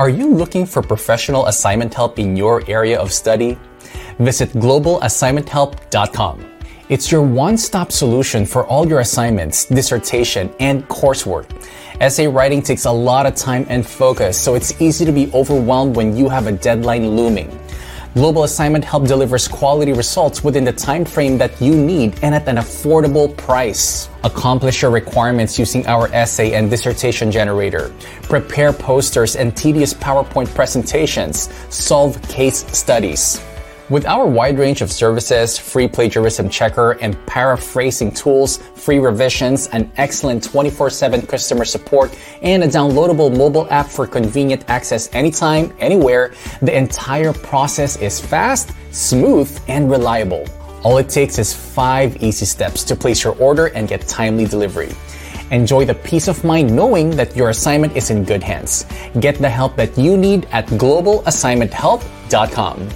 Are you looking for professional assignment help in your area of study? Visit globalassignmenthelp.com. It's your one-stop solution for all your assignments, dissertation, and coursework. Essay writing takes a lot of time and focus, so it's easy to be overwhelmed when you have a deadline looming. Global Assignment Help delivers quality results within the time frame that you need and at an affordable price. Accomplish your requirements using our essay and dissertation generator. Prepare posters and tedious PowerPoint presentations. Solve case studies. With our wide range of services, free plagiarism checker and paraphrasing tools, free revisions, an excellent 24-7 customer support, and a downloadable mobile app for convenient access anytime, anywhere, the entire process is fast, smooth, and reliable. All it takes is five easy steps to place your order and get timely delivery. Enjoy the peace of mind knowing that your assignment is in good hands. Get the help that you need at globalassignmenthelp.com.